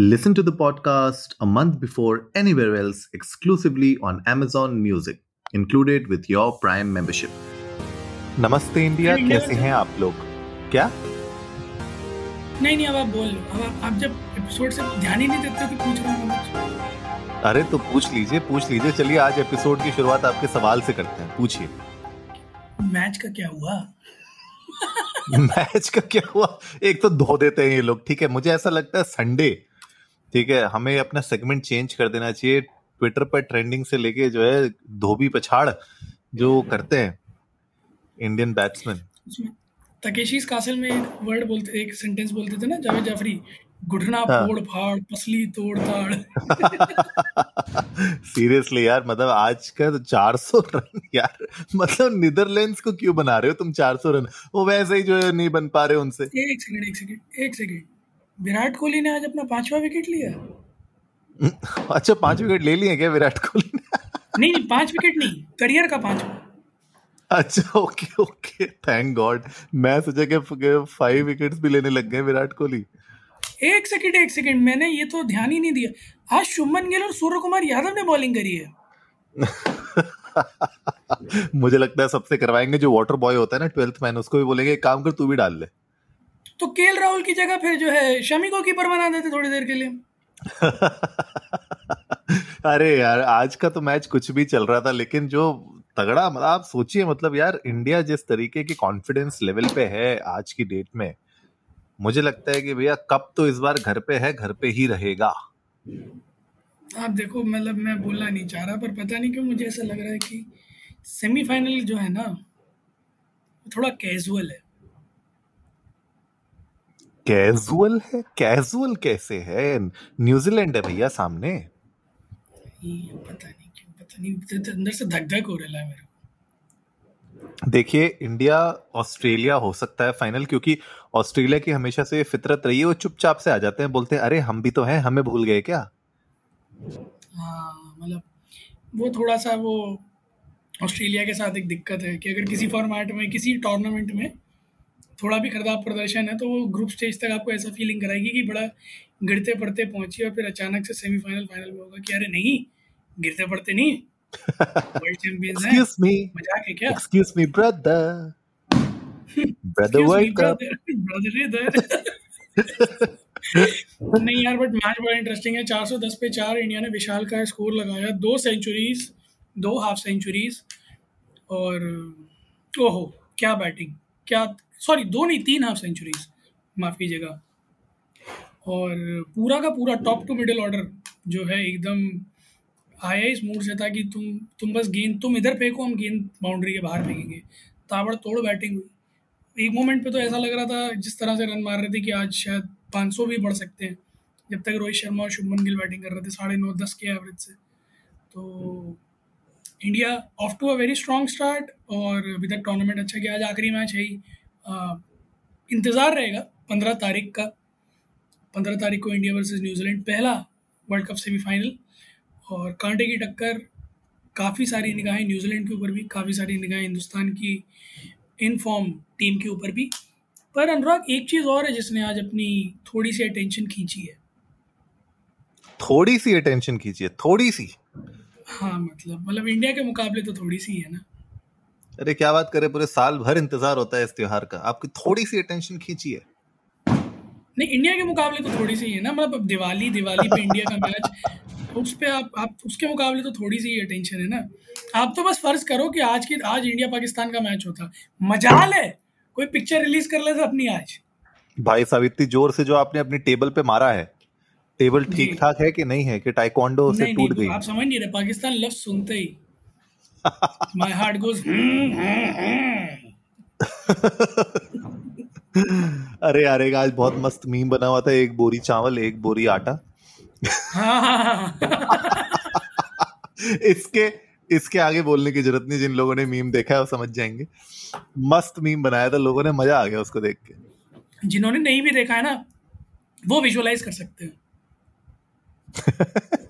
Listen to the podcast a month before anywhere else exclusively on Amazon Music, included with your Prime membership. नमस्ते India कैसे हैं आप लोग? क्या? नहीं नहीं अब आप बोल लो अब आप, आप जब एपिसोड से ध्यान ही नहीं देते हो कि पूछ रहा हूँ अरे तो पूछ लीजिए पूछ लीजिए। चलिए आज एपिसोड की शुरुआत आपके सवाल से करते हैं। पूछिए। मैच का क्या हुआ? मैच का क्या हुआ? एक तो धो देते हैं ये लोग ठीक है? मुझे ऐसा लगता है संडे ठीक है हमें अपना सेगमेंट चेंज कर देना चाहिए। ट्विटर पर ट्रेंडिंग से लेके जो है धोबी पछाड़ जो करते हैं इंडियन बैट्समैन तकेशीस कासल में एक वर्ड बोलते एक सेंटेंस बोलते थे ना जावेद जाफरी घुटना हाँ। फोड़ फाड़ पसली तोड़ ताड़। सीरियसली यार मतलब आज का तो 400 रन यार। मतलब नीदरलैंड्स को क्यों बना रहे हो तुम 400 रन? वो वैसे ही जो है नहीं बन पा रहे उनसे। एक सेकंड एक सेकंड एक सेकंड विराट कोहली ने आज अपना पांचवा विकेट लिया। अच्छा पाँच विकेट ले लिए क्या विराट कोहली ने? नहीं नहीं पाँच विकेट नहीं करियर का पांचवा। अच्छा ओके ओके थैंक गॉड मैं सोचा कि फाइव विकेट्स भी लेने लग गए विराट कोहली। एक सेकंड एक सेकंड मैंने ये तो ध्यान ही नहीं दिया। आज शुभमन गिल और सूर्य कुमार यादव ने बॉलिंग करी है। मुझे लगता है सबसे करवाएँगे जो वाटर बॉय होता है ना ट्वेल्थ मैन उसको भी बोलेंगे एक काम कर तू भी डाल ले। तो केएल राहुल की जगह फिर जो है शमी को कीपर बना देते थोड़ी देर के लिए। अरे यार आज का तो मैच कुछ भी चल रहा था लेकिन जो तगड़ा मतलब आप सोचिए मतलब यार इंडिया जिस तरीके की कॉन्फिडेंस लेवल पे है आज की डेट में मुझे लगता है कि भैया कप तो इस बार घर पे है घर पे ही रहेगा। आप देखो मतलब मैं बोलना नहीं चाह रहा पर पता नहीं क्यों मुझे ऐसा लग रहा है कि सेमीफाइनल जो है ना थोड़ा कैजुअल है। कैजुअल है? कैजुअल कैसे है? न्यूजीलैंड है भैया सामने। पता नहीं क्यों पता नहीं अंदर से धक धक हो रहा है मेरे देखिए इंडिया ऑस्ट्रेलिया हो सकता है फाइनल क्योंकि ऑस्ट्रेलिया की हमेशा से फितरत रही है वो चुपचाप से आ जाते हैं बोलते हैं अरे हम भी तो हैं हमें भूल गए क्या? हाँ मतलब वो थोड़ा सा वो ऑस्ट्रेलिया के साथ एक दिक्कत है कि अगर किसी फॉर्मेट में किसी टूर्नामेंट में थोड़ा भी खराब प्रदर्शन है तो वो ग्रुप स्टेज तक आपको ऐसा फीलिंग कराएगी कि बड़ा गिरते पड़ते पहुँची और फिर अचानक से सेमीफाइनल फाइनल में होगा कि अरे नहीं गिरते पड़ते नहीं। वर्ल्ड चैंपियंस हैं। एक्सक्यूज मी मज़ाक है क्या? Excuse me brother brother world cup brother, brother इधर। नहीं यार बट मैच बड़ा इंटरेस्टिंग है। 410 पे चार इंडिया ने विशाल का स्कोर लगाया। दो सेंचुरीज दो हाफ़ सेंचुरीज और ओहो क्या बैटिंग क्या सॉरी दो नहीं, तीन हाफ़ सेंचुरीज माफ़ कीजिएगा। और पूरा का पूरा टॉप टू मिडिल ऑर्डर जो है एकदम आया इस मूड से था कि तुम तुम बस गेंद, तुम इधर फेंको, हम गेंद बाउंड्री के बाहर फेंकेंगे। ताबड़ तोड़ बैटिंग हुई। एक मोमेंट पे तो ऐसा लग रहा था, जिस तरह से रन मार रहे थे कि आज शायद 500 भी बढ़ सकते हैं, जब तक रोहित शर्मा और शुभमन गिल बैटिंग कर रहे थे, साढ़े नौ, दस के एवरेज से। तो India off to a very strong start और तक टूर्नामेंट अच्छा किया। आज आखिरी मैच है ही। इंतज़ार रहेगा पंद्रह तारीख का। पंद्रह तारीख को इंडिया वर्सेस न्यूजीलैंड पहला वर्ल्ड कप सेमीफाइनल। और कांटे की टक्कर काफ़ी सारी निगाहें न्यूजीलैंड के ऊपर भी काफ़ी सारी निगाहें हिंदुस्तान की इन फॉर्म टीम के ऊपर भी। पर अनुराग एक चीज़ और है जिसने आज अपनी थोड़ी सी अटेंशन खींची है। थोड़ी सी अटेंशन खींची है थोड़ी सी। हाँ मतलब मतलब इंडिया के मुकाबले तो थोड़ी सी है ना। अरे क्या बात करें पूरे साल भर इंतज़ार होता है इस त्योहार का। आपकी थोड़ी सी अटेंशन खींचिए। नहीं इंडिया के मुकाबले तो थोड़ी सी है ना। मतलब दिवाली दिवाली पे इंडिया का मैच उस पे आप आप उसके मुकाबले तो थोड़ी सी अटेंशन है ना। आप तो बस फ़र्ज़ करो कि आज की आज इंडिया पाकिस्तान का मैच होता। मजाल है। कोई पिक्चर रिलीज़ कर लेता अपनी आज। भाई साहब इतनी ज़ोर से जो आपने अपनी टेबल पे मारा है टेबल ठीक ठाक है कि नहीं है कि टाइकोंडो से टूट गई? आप समझ नहीं रहे पाकिस्तान लफ्ज सुनते ही। माय हार्ट गोज अरे यार एक आज बहुत मस्त मीम बना हुआ था एक बोरी चावल एक बोरी आटा। इसके इसके आगे बोलने की ज़रूरत नहीं जिन लोगों ने मीम देखा है वो समझ जाएँगे। मस्त मीम बनाया था लोगों ने मज़ा आ गया उसको देख के। जिन्होंने नहीं भी देखा है ना वो विजुअलाइज कर सकते हैं।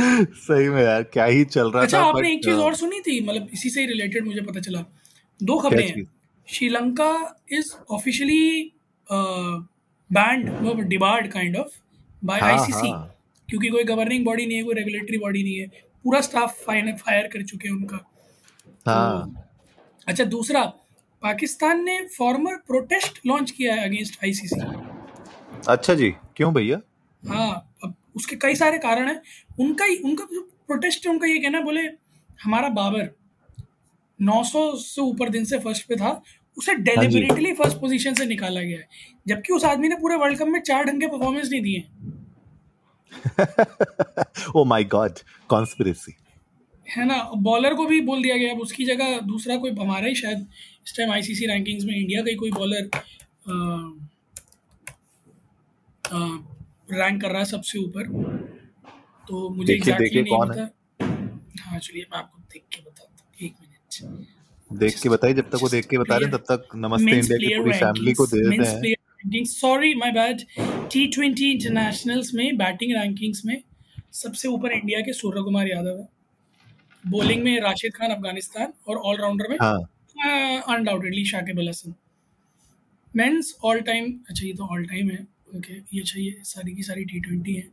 सही में यार क्या ही चल रहा अच्छा था आपने एक चीज़ uh, और सुनी थी मतलब इसी से रिलेटेड मुझे पता चला। दो खबरें हैं। Sri Lanka is officially banned debarred kind of by हाँ आईसीसी हाँ। क्योंकि कोई गवर्निंग बॉडी नहीं है कोई रेगुलेटरी बॉडी नहीं है। पूरा स्टाफ फायर फायर कर चुके हैं उनका। तो हाँ। अच्छा दूसरा पाकिस्तान ने फॉर्मर प्रोटेस्ट लॉन्च किया है अगेंस्ट आईसीसी अच्छा जी क्यों भैया? हाँ उसके कई सारे कारण हैं। उनका ही उनका जो प्रोटेस्ट है उनका ये कहना बोले हमारा बाबर 900 से ऊपर दिन से फ़र्स्ट पे था उसे डेलिबरेटली फ़र्स्ट पोजीशन से निकाला गया है। जबकि उस आदमी ने पूरे वर्ल्ड कप में चार ढंग के परफॉर्मेंस नहीं दिए। ओ माय गॉड कॉन्स्पिरेसी है ना? बॉलर को भी बोल दिया गया अब उसकी जगह दूसरा कोई हमारा ही शायद इस टाइम आईसीसी रैंकिंग्स में इंडिया का ही कोई बॉलर रैंक कर रहा है सबसे ऊपर। तो मुझे एग्जैक्टली नहीं कौन है पता। हाँ? चलिए मैं आपको देख के बताता हूँ। एक मिनट देख के बताइए जब तक वो देख के बता रहे हैं तब तक नमस्ते इंडिया की पूरी फैमिली को दे देते हैं। Sorry my bad T twenty internationals में बैटिंग रैंकिंग्स में सबसे ऊपर इंडिया के सूर्य कुमार यादव है। बॉलिंग में राशिद खान अफ़गानिस्तान और ऑलराउंडर में हाँ। Undoubtedly Shakib Al Hasan men's all time अच्छा ये तो ऑल टाइम है। ओके, ये चाहिए सारी की सारी टी ट्वेंटी है।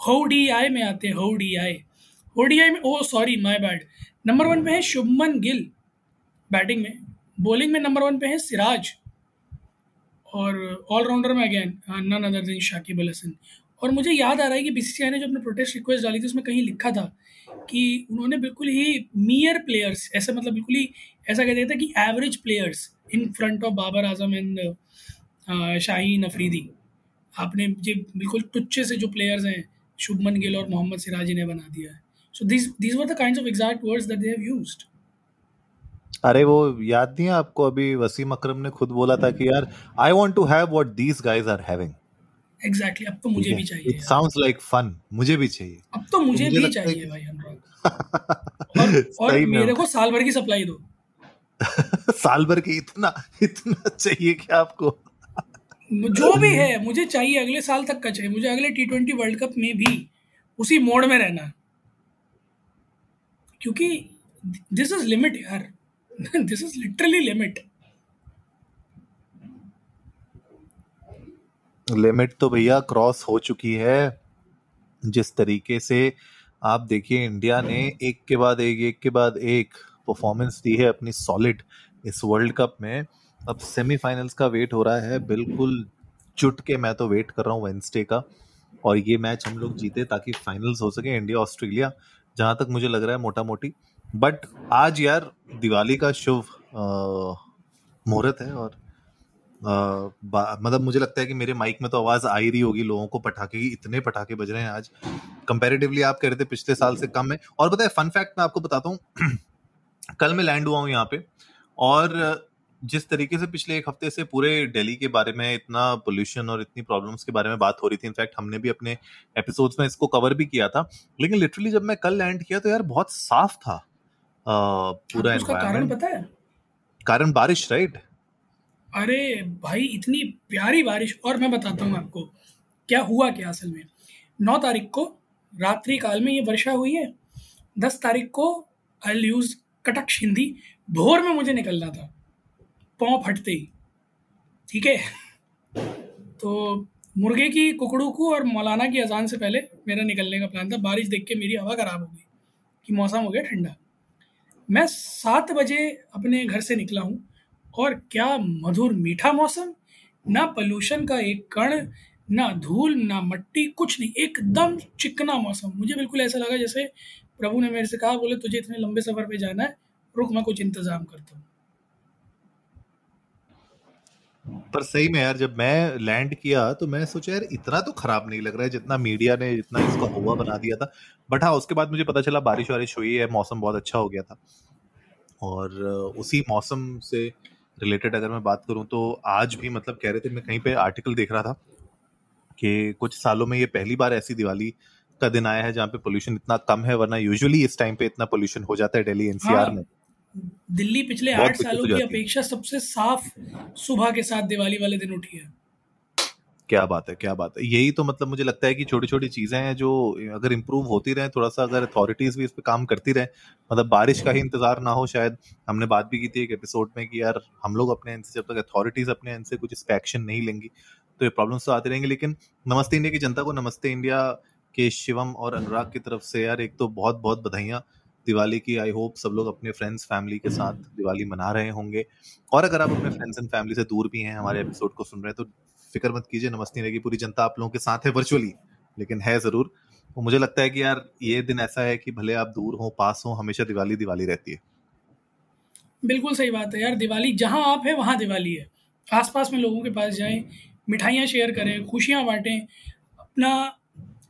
हो डी आई में आते हैं हो डी आई हो डी आई में, ओ sorry my bad number one पे है शुभमन गिल बैटिंग में। बॉलिंग में नंबर वन पे है सिराज। और ऑलराउंडर में again none other than Shakib Al Hasan और मुझे याद आ रहा है कि बीसीसीआई ने जो अपने प्रोटेस्ट रिक्वेस्ट डाली थी, उसमें कहीं लिखा था कि उन्होंने बिल्कुल ही मियर प्लेयर्स ऐसे मतलब बिल्कुल ही ऐसा कहते थे कि average players in front of Babar Azam and Shaheen Afridi आपने ये बिल्कुल तुच्छे से जो प्लेयर्स हैं शुभमन गिल और मोहम्मद सिराज इन्हें बना दिया है। So this these were the kinds of exact words that they have used अरे वो याद नहीं है आपको? अभी वसीम अकरम ने खुद बोला था कि यार I want to have what these guys are having exactly अब तो मुझे भी चाहिए इट साउंड्स लाइक फन मुझे भी चाहिए। अब तो मुझे मुझे भी चाहिए भाई और और मेरे को साल भर की सप्लाई दो। साल भर के इतना इतना चाहिए क्या आपको? जो भी है, मुझे चाहिए अगले साल तक का चाहिए, मुझे अगले टी ट्वेंटी वर्ल्ड कप में भी उसी मोड में रहना। क्योंकि दिस इज़ लिमिट यार this is literally limit limit तो भैया क्रॉस हो चुकी है। जिस तरीके से आप देखिए इंडिया ने एक के बाद एक एक के बाद एक परफॉर्मेंस दी है अपनी सॉलिड इस वर्ल्ड कप में। अब सेमीफाइनल्स का वेट हो रहा है। बिल्कुल जुट के मैं तो वेट कर रहा हूँ वेंसडे का। और ये मैच हम लोग जीते ताकि फाइनल्स हो सके इंडिया ऑस्ट्रेलिया जहाँ तक मुझे लग रहा है मोटा मोटी बट आज यार दिवाली का शुभ मुहूर्त है और बा- मतलब मुझे लगता है कि मेरे माइक में तो आवाज़ आ ही रही होगी। लोगों को पटाखे की इतने पटाखे बज रहे हैं आज। कंपेरेटिवली आप कह रहे थे पिछले साल से कम है। और बताए फन फैक्ट मैं आपको बताता हूँ। कल मैं लैंड हुआ हूँ यहाँ पे। और जिस तरीके से पिछले एक हफ़्ते से पूरे दिल्ली के बारे में इतना पोल्यूशन और इतनी प्रॉब्लम्स के बारे में बात हो रही थी इनफैक्ट हमने भी अपने एपिसोड्स में इसको कवर भी किया था। लेकिन लिटरली जब मैं कल लैंड किया तो यार बहुत साफ़ था पूरा कारण पता है? कारण बारिश राइट अरे भाई इतनी प्यारी बारिश। और मैं बताता हूँ आपको क्या हुआ क्या असल में? नौ तारीख को रात्रि काल में ये वर्षा हुई है। दस तारीख को आई यूज़ कटक हिंदी भोर में मुझे निकलना था। पाँव फटते ही, ठीक है? तो मुर्गे की कुकड़ू को और मौलाना की अजान से पहले मेरा निकलने का प्लान था। बारिश देख के मेरी हवा खराब हो गई कि मौसम हो गया ठंडा। मैं सात बजे अपने घर से निकला हूँ और क्या मधुर मीठा मौसम, ना पॉल्यूशन का एक कण, ना धूल, ना मट्टी, कुछ नहीं, एकदम चिकना मौसम। मुझे बिल्कुल ऐसा लगा जैसे प्रभु ने मेरे से कहा, बोले, तुझे इतने लंबे सफ़र पे जाना है, रुक, मैं कुछ इंतज़ाम करता हूँ। पर सही में यार जब मैं लैंड किया तो मैं सोचा यार इतना तो खराब नहीं लग रहा है जितना मीडिया ने जितना इसको हुआ बना दिया था. बट हाँ उसके बाद मुझे पता चला बारिश वारिश हुई है मौसम बहुत अच्छा हो गया था। और उसी मौसम से रिलेटेड अगर मैं बात करूँ तो आज भी मतलब कह रहे थे मैं कहीं पे आर्टिकल देख रहा था कि कुछ सालों में ये पहली बार ऐसी दिवाली का दिन आया है जहाँ पे पोल्यूशन इतना कम है वरना यूजुअली इस टाइम पे इतना पोल्यूशन हो जाता है दिल्ली एनसीआर हाँ। में। दिल्ली पिछले आठ सालों की अपेक्षा सबसे साफ़ सुबह के साथ दिवाली वाले दिन उठी है। क्या बात है क्या बात है। यही तो मतलब मुझे लगता है कि छोटी छोटी चीज़ें हैं जो अगर इम्प्रूव होती रहे थोड़ा सा अगर अथॉरिटीज भी इस पे काम करती रहे मतलब बारिश का ही इंतज़ार ना हो शायद। हमने बात भी की थी एक एपिसोड में कि यार हम लोग अपने end से जब तक अथॉरिटीज अपने end से कुछ इस एक्शन नहीं लेंगी तो ये प्रॉब्लम्स तो आते रहेंगे। लेकिन नमस्ते इंडिया की जनता को नमस्ते इंडिया के शिवम और अनुराग की तरफ़ से यार एक तो बहुत बहुत बधाइयाँ। दिवाली की आई होप सब लोग अपने फ्रेंड्स फैमिली के साथ दिवाली मना रहे होंगे। और अगर आप अपने फ्रेंड्स एंड फैमिली से दूर भी हैं, हमारे एपिसोड को सुन रहे हैं तो फ़िक्र मत कीजिए, नमस्ते की पूरी जनता आप लोगों के साथ है वर्चुअली लेकिन है ज़रूर। वो मुझे लगता है कि यार, ये दिन ऐसा है कि भले आप दूर हो, पास हो, हमेशा दिवाली दिवाली रहती है। बिल्कुल सही बात है यार, दिवाली जहाँ आप है, वहाँ दिवाली है। आसपास में लोगों के पास जाएँ, मिठाइयाँ शेयर करें, खुशियाँ बांटें, अपना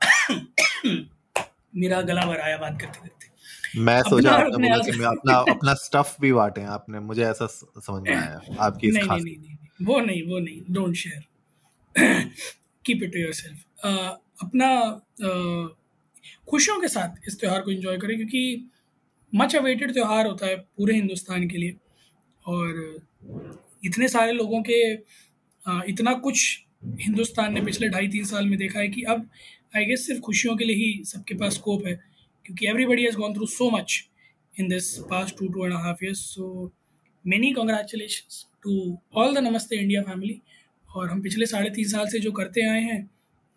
मेरा गला भर आया बात करते करते मैं सोचा आपने बोला कि मैं अपना अपना स्टफ़ भी बांटे आपने मुझे ऐसा समझ में आया आपकी इस नहीं, नहीं, नहीं, नहीं, वो नहीं वो नहीं don't share keep it to yourself अपना खुशियों के साथ इस त्यौहार को एंजॉय करें क्योंकि मच अवेटेड त्यौहार होता है पूरे हिंदुस्तान के लिए। और इतने सारे लोगों के इतना कुछ हिंदुस्तान ने पिछले ढाई तीन साल में देखा है कि अब आई गेस सिर्फ़ खुशियों के लिए ही सबके पास स्कोप है। क्योंकि everybody has gone through so much in this past two two and half years so many congratulation to all the Namaste India family और हम पिछले साढ़े तीन साल से जो करते आए हैं,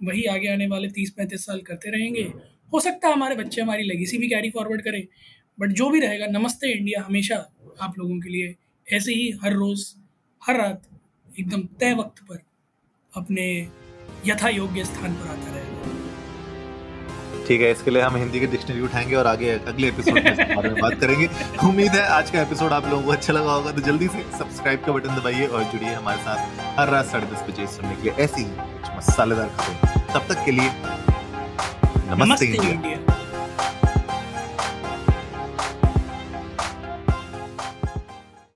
वही आगे आने वाले तीस, पैंतीस साल करते रहेंगे। हो सकता है हमारे बच्चे हमारी लेगेसी भी कैरी फॉरवर्ड करें बट जो भी रहेगा नमस्ते इंडिया हमेशा आप लोगों के लिए ऐसे ही हर रोज़, हर रात, एकदम तय वक्त पर अपने यथा योग्य स्थान पर आता रहेगा ठीक है इसके लिए हम हिंदी की डिक्शनरी उठाएँगे और आगे अगले एपिसोड में बारे में बात करेंगे। उम्मीद है आज का एपिसोड आप लोगों को अच्छा लगा होगा तो जल्दी से सब्सक्राइब का बटन दबाइए और जुड़िए हमारे साथ हर रात साढ़े दस बजे सुनने के लिए। ऐसी ही मसालेदार खबरें। तब तक के लिए नमस्ते, नमस्ते इंडिया, इंडिया।